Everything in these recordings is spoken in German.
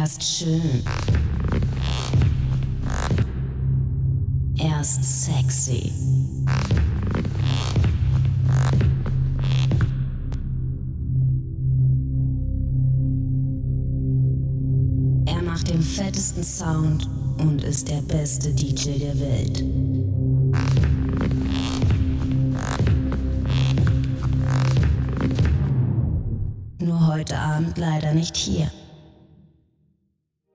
Erst schön. Erst sexy. Er macht den fettesten Sound und ist der beste DJ der Welt. Nur heute Abend leider nicht hier.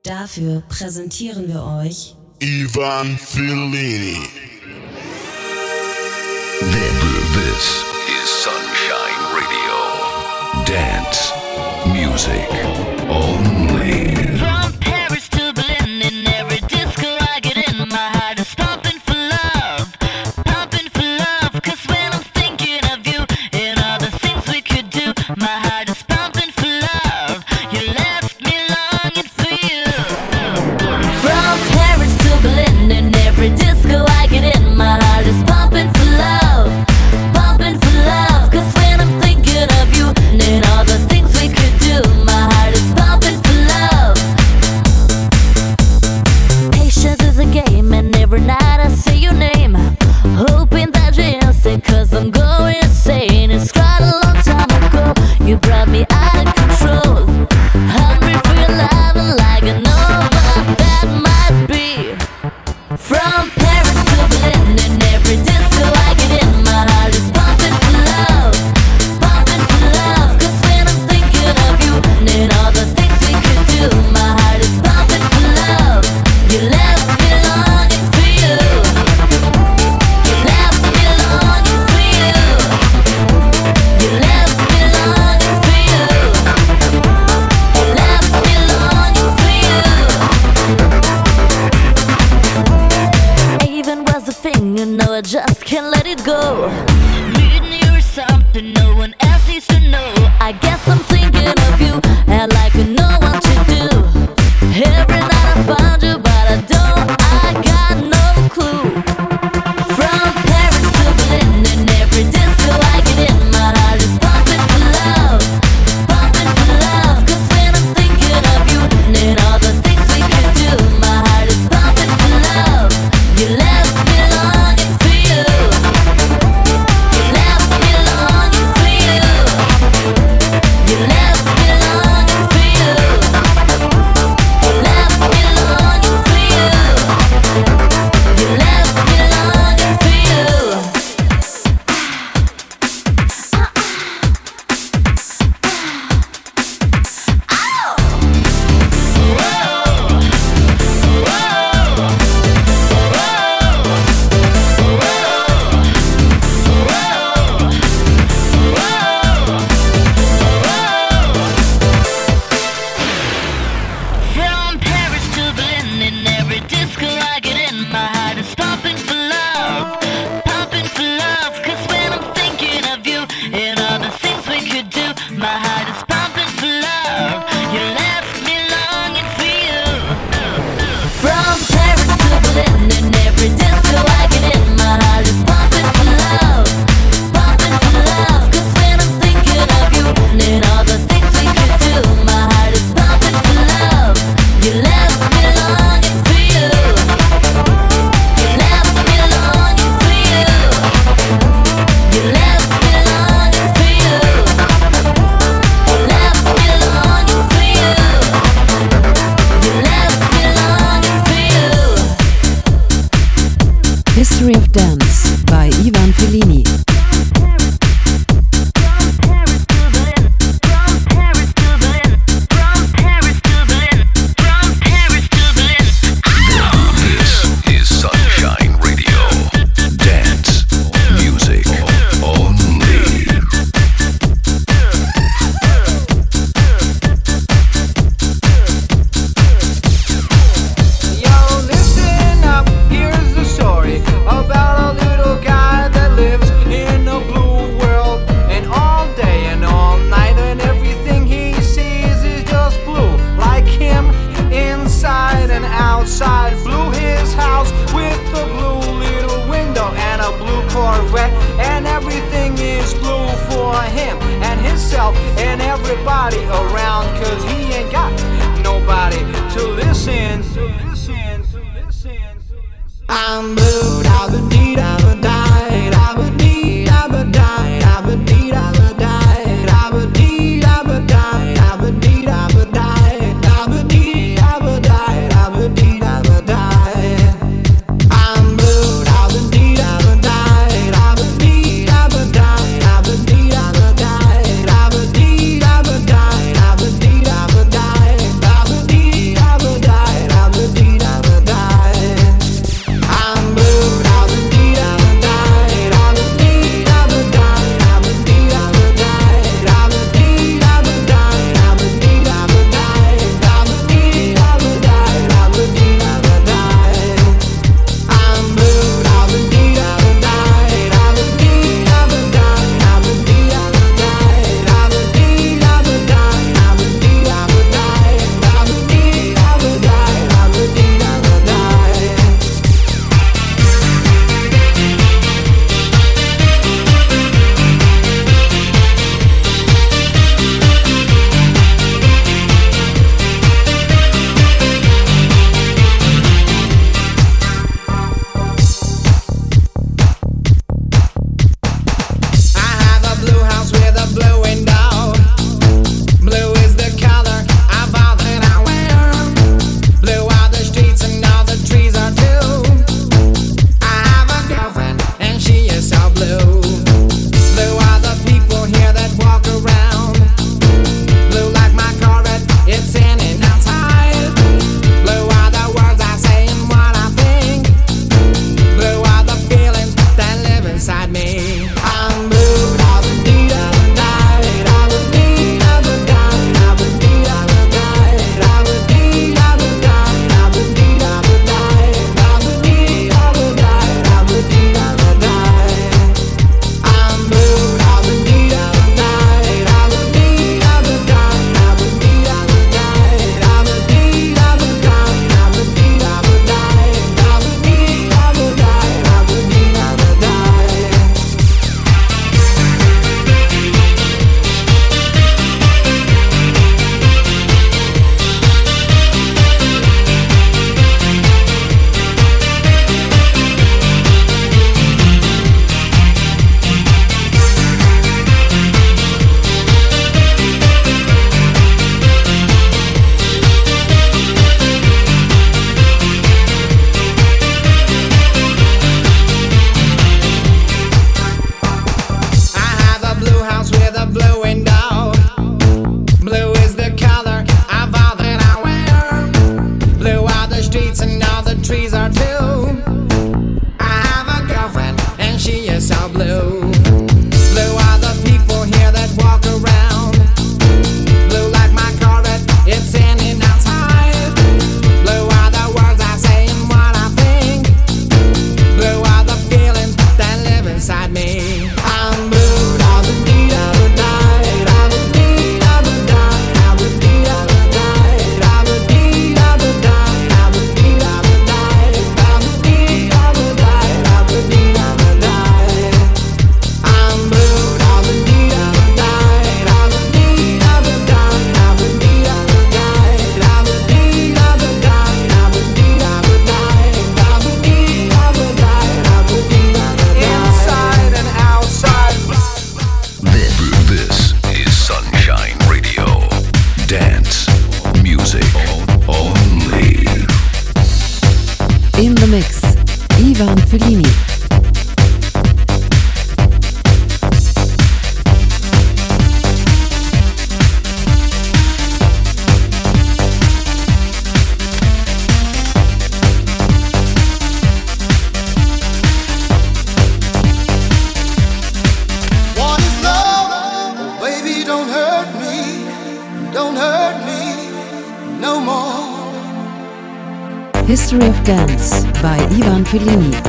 Dafür präsentieren wir euch Ivan Fellini. This is Sunshine Radio. Dance, music, all Fellini.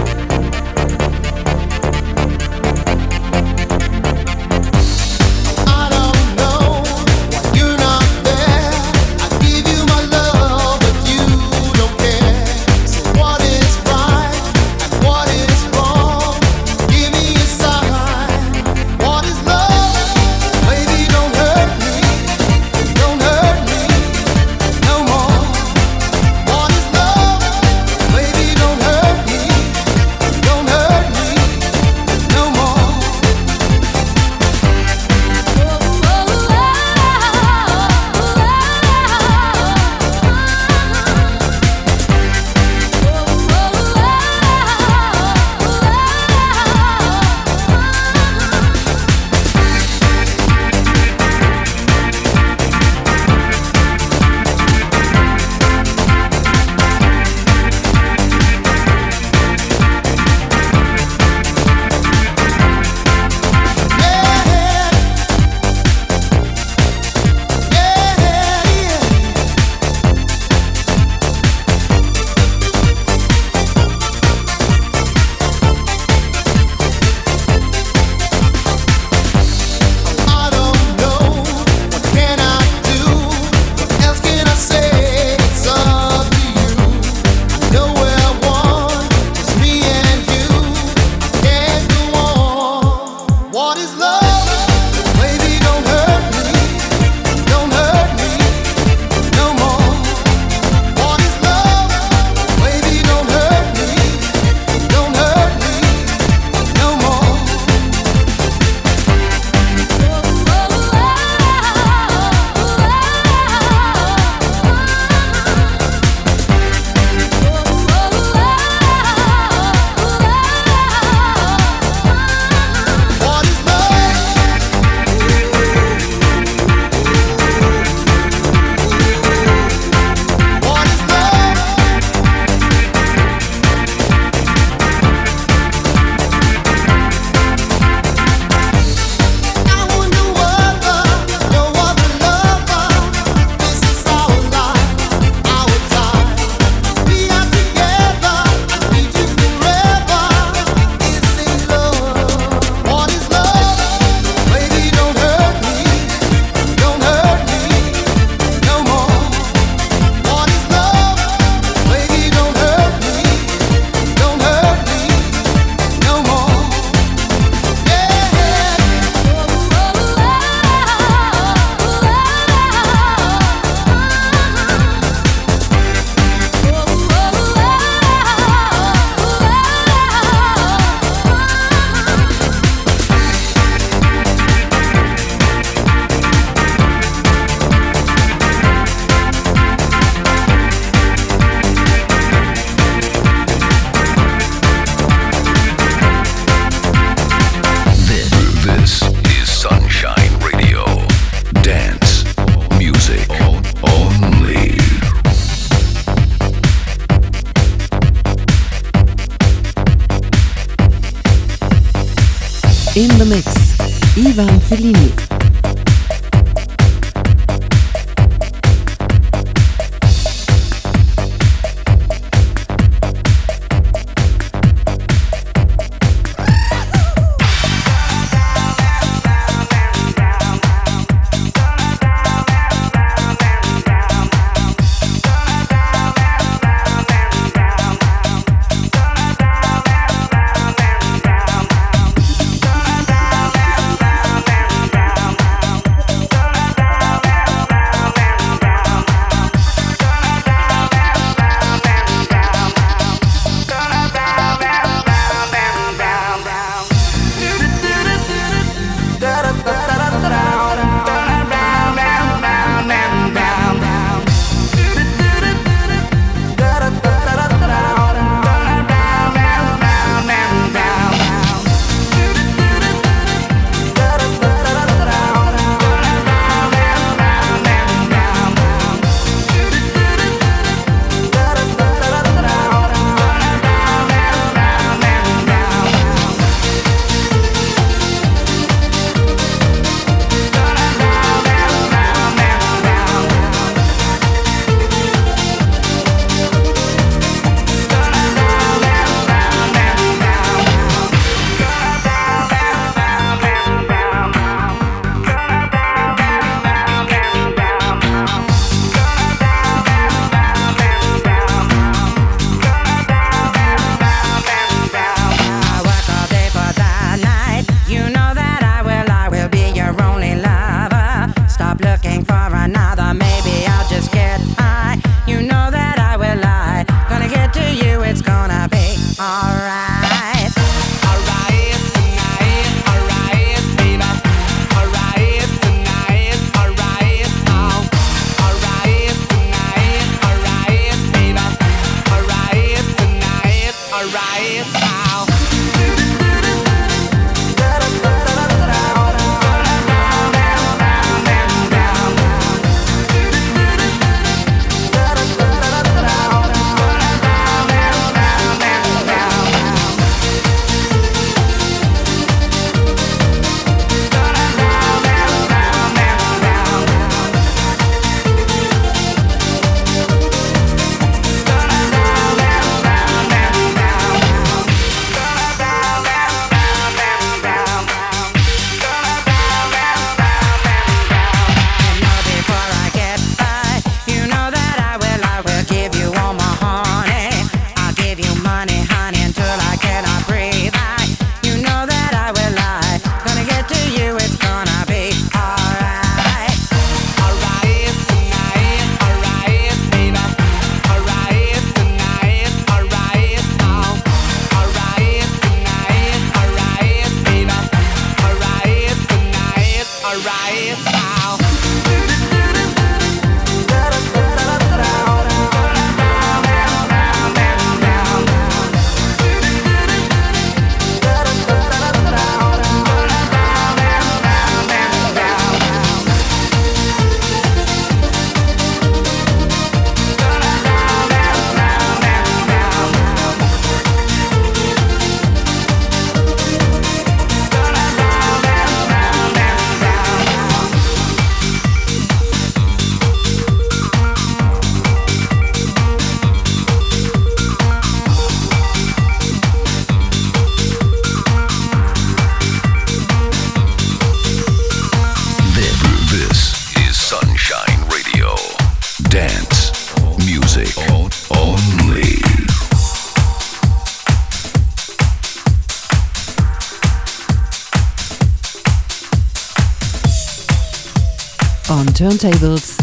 Turntables,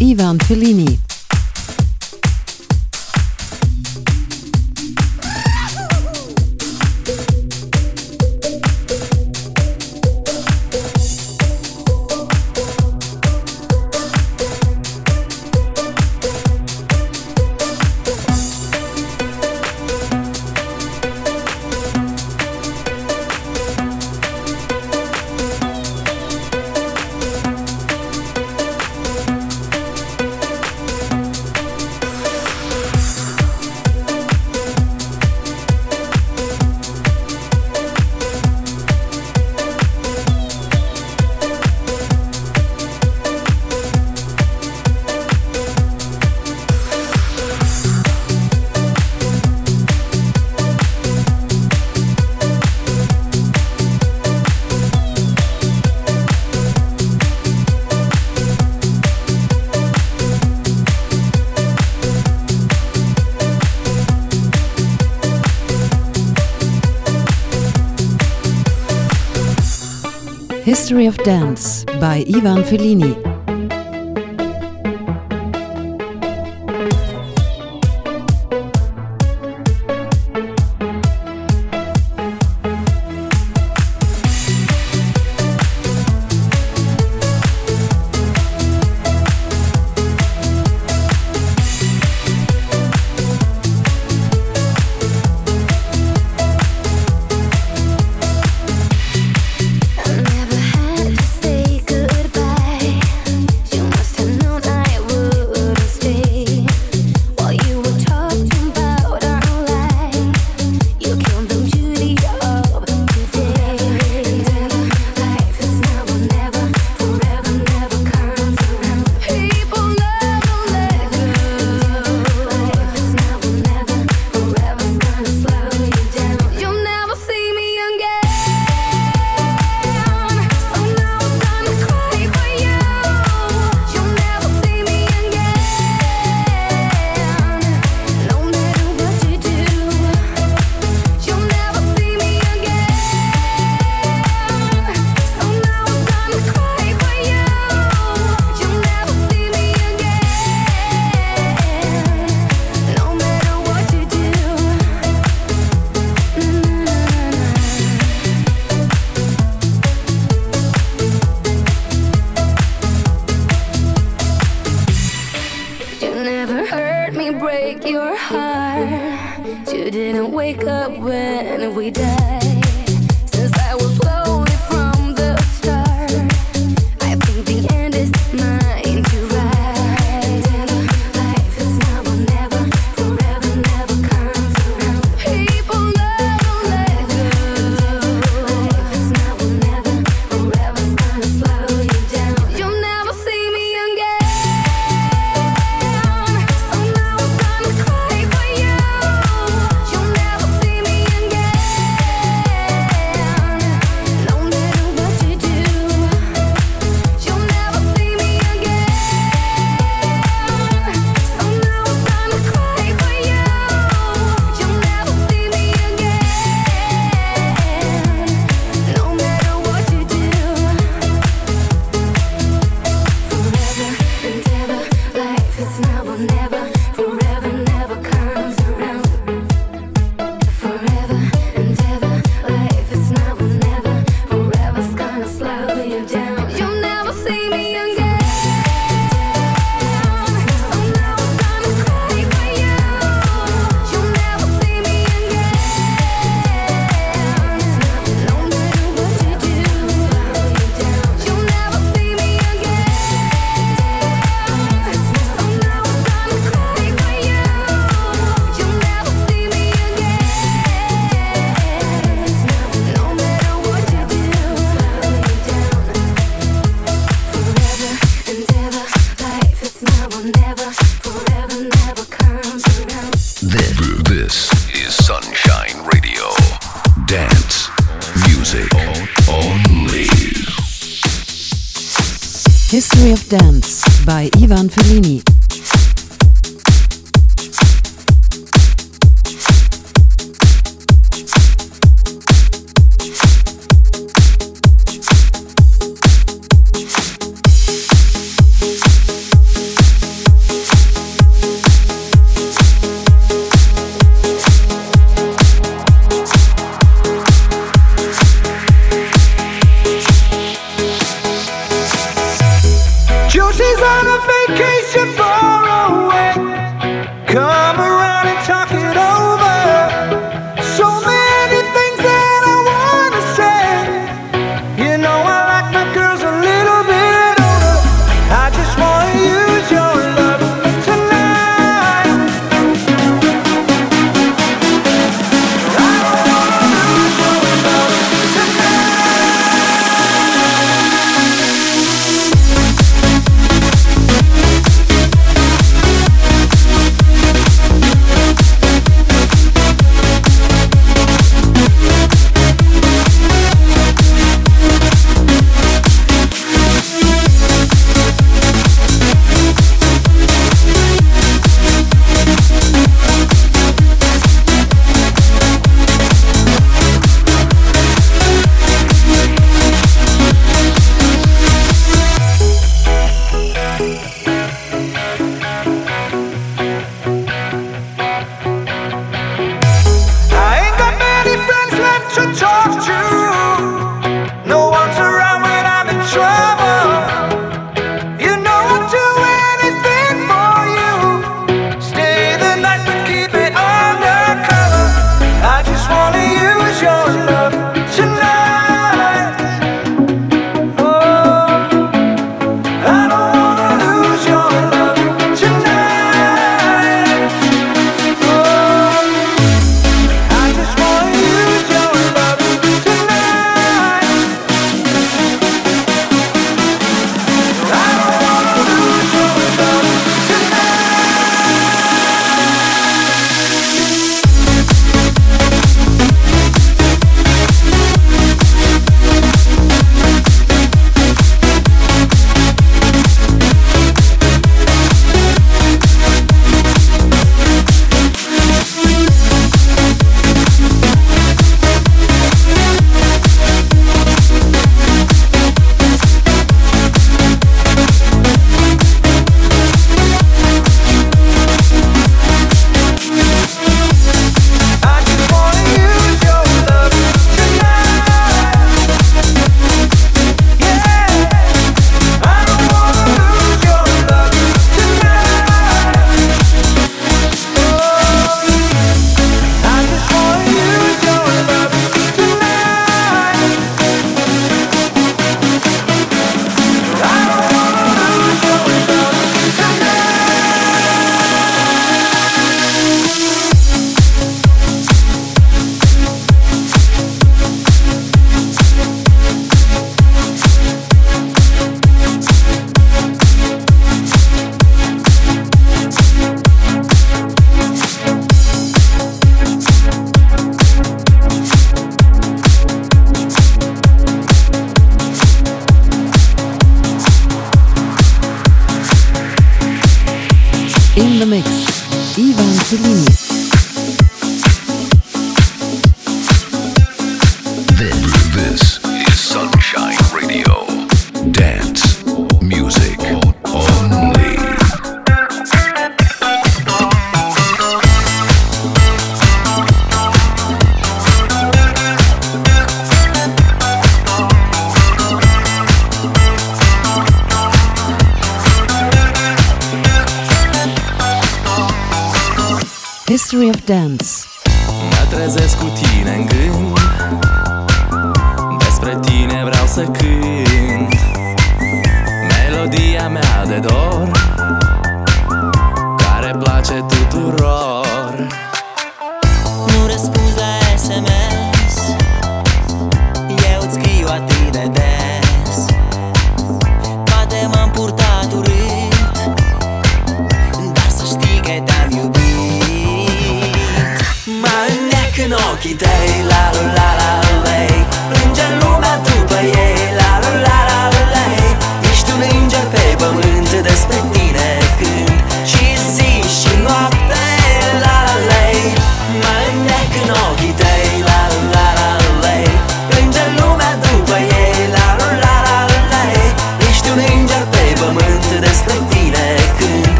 Ivan Fellini. Dance bei Ivan Fellini.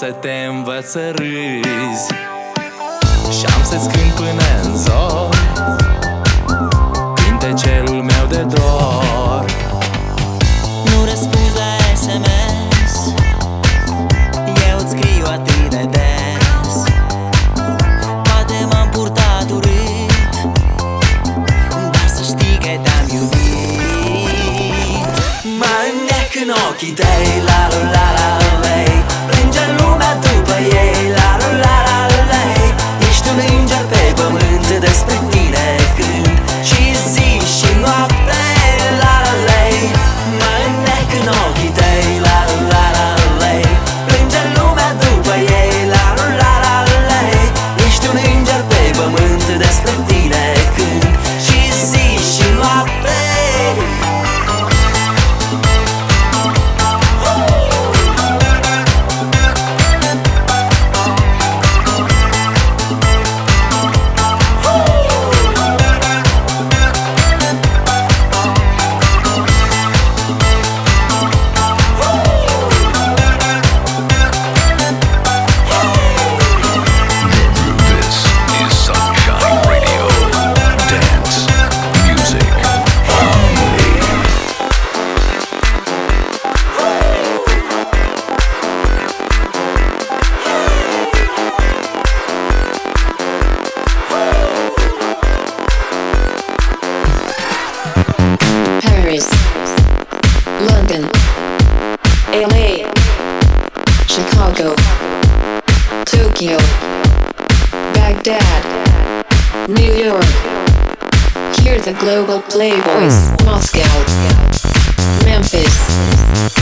să te. The global playboys. Moscow, Memphis,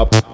up,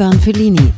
Ivan Fellini.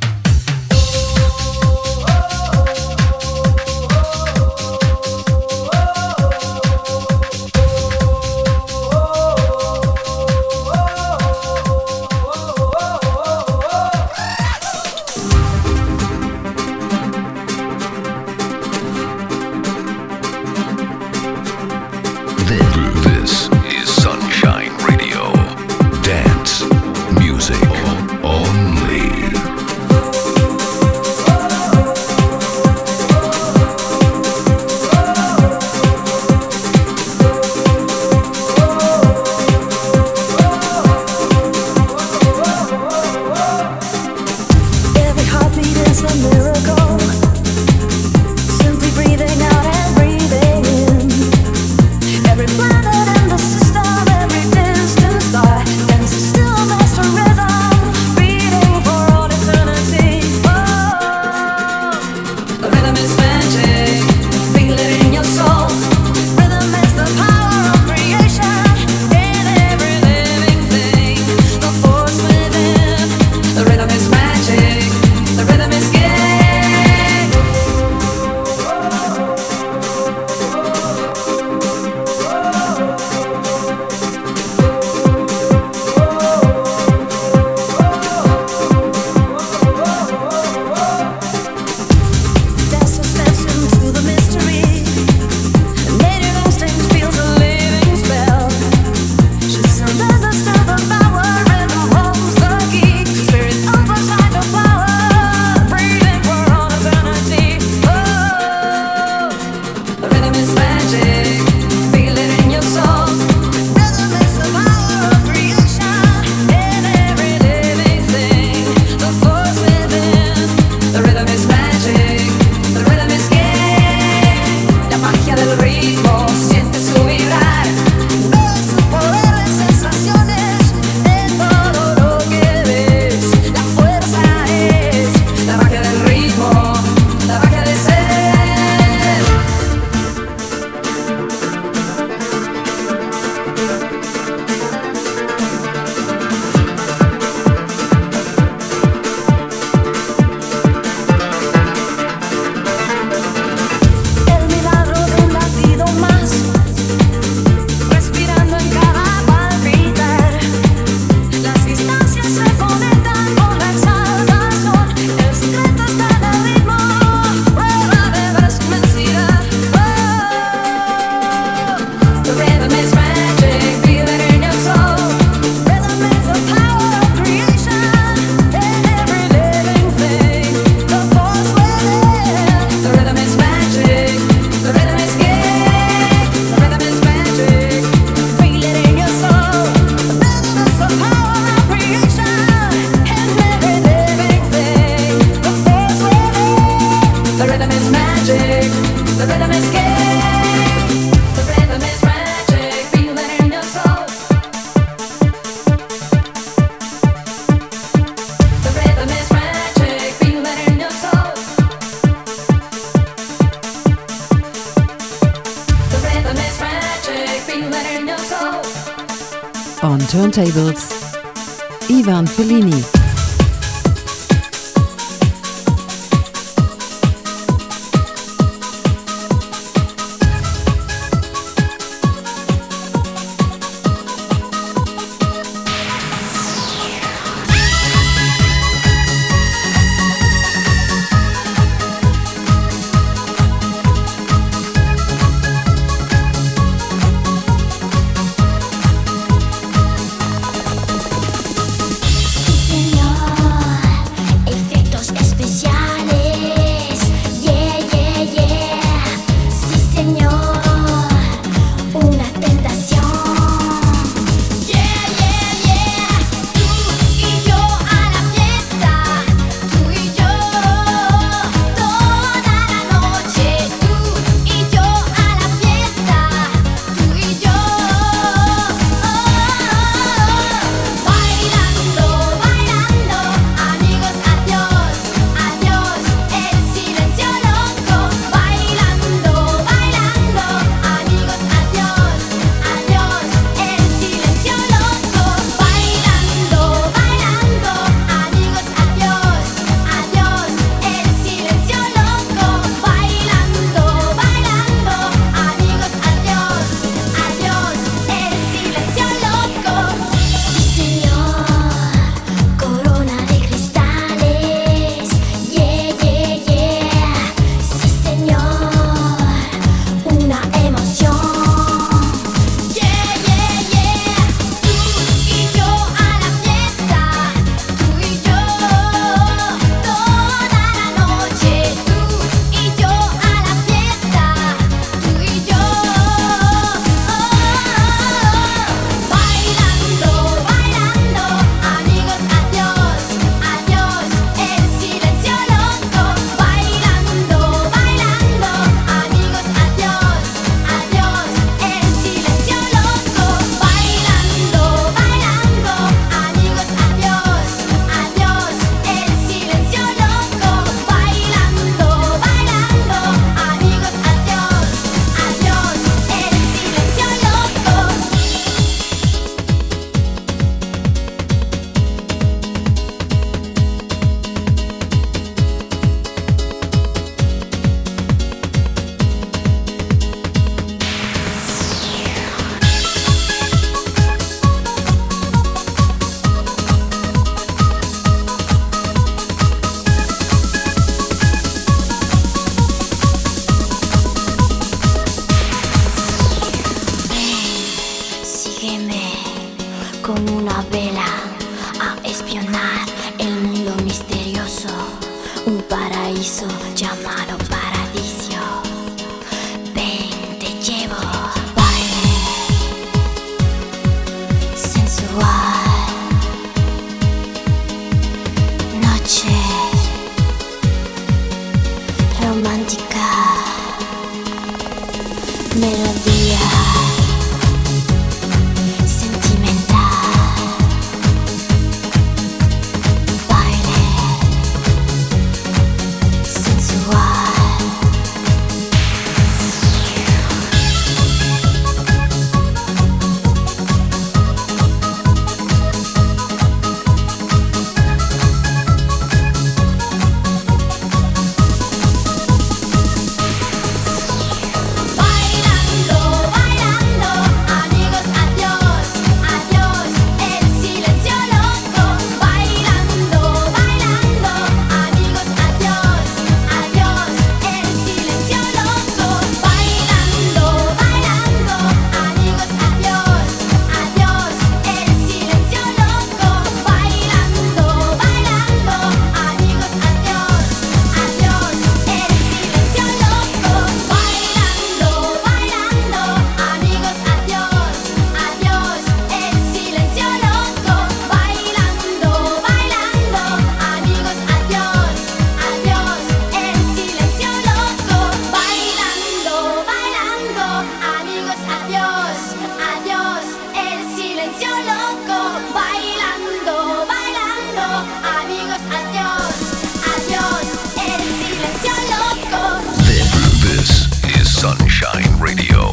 Radio.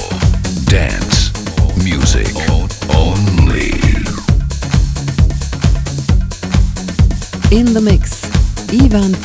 Dance music only. In the mix, Ivan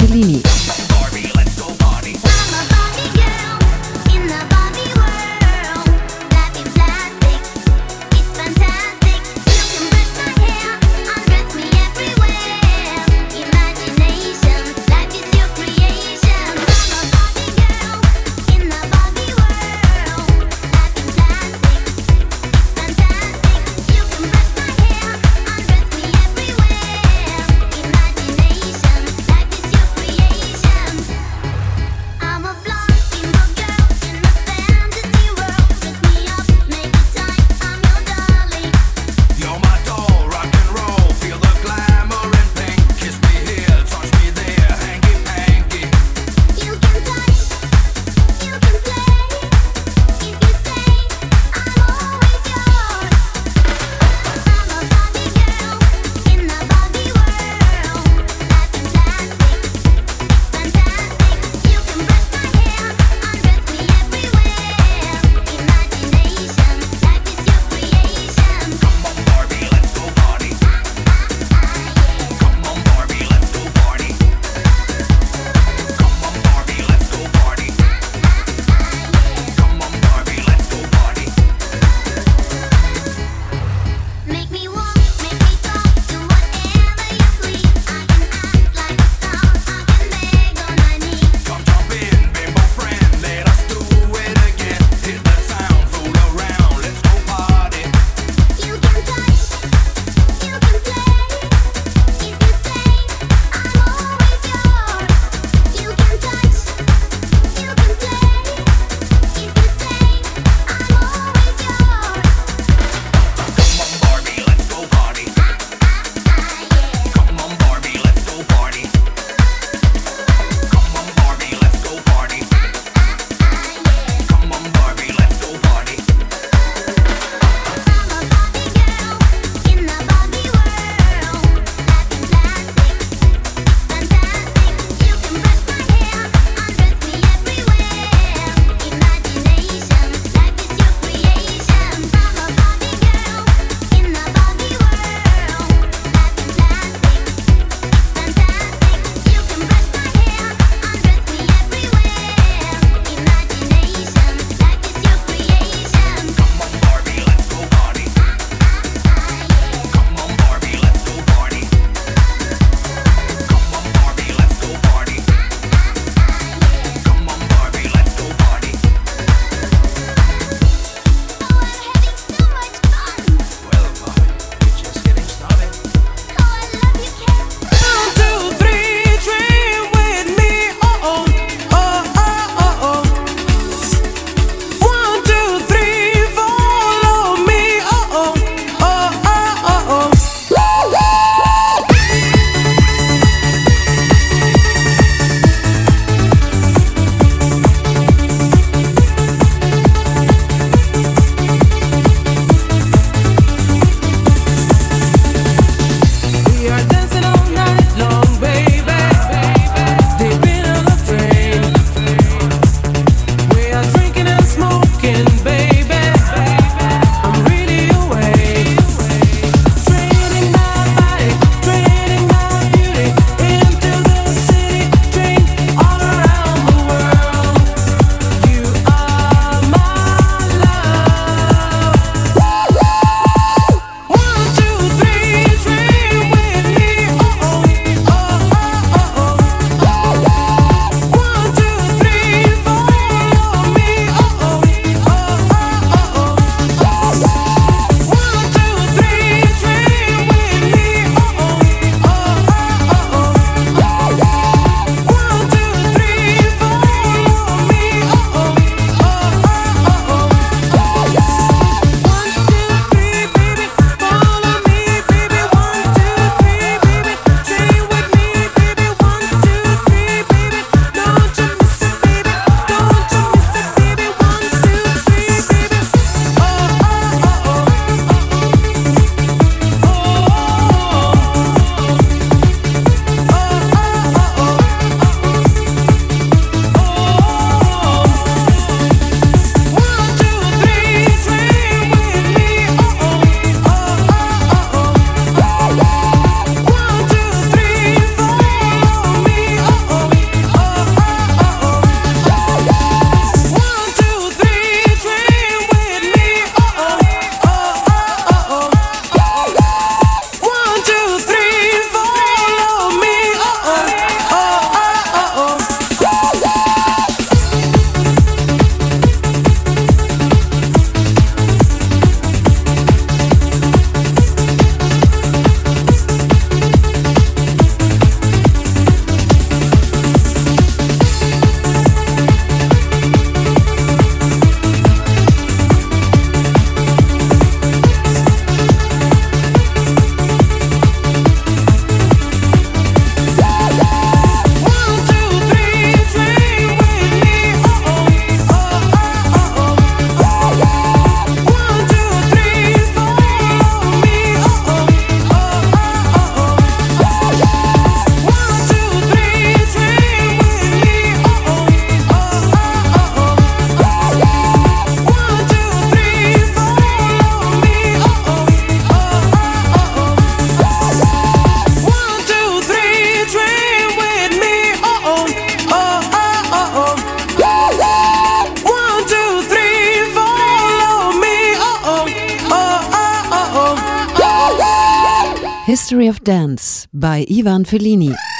Dance by Ivan Fellini.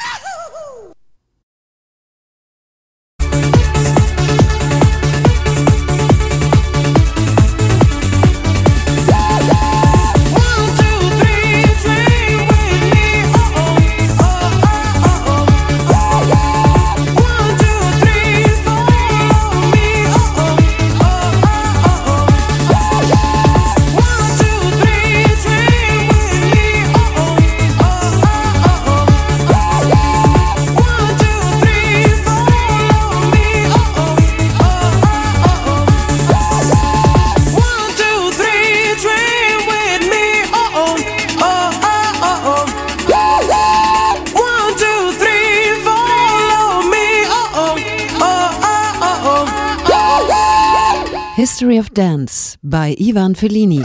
Dance bei Ivan Fellini.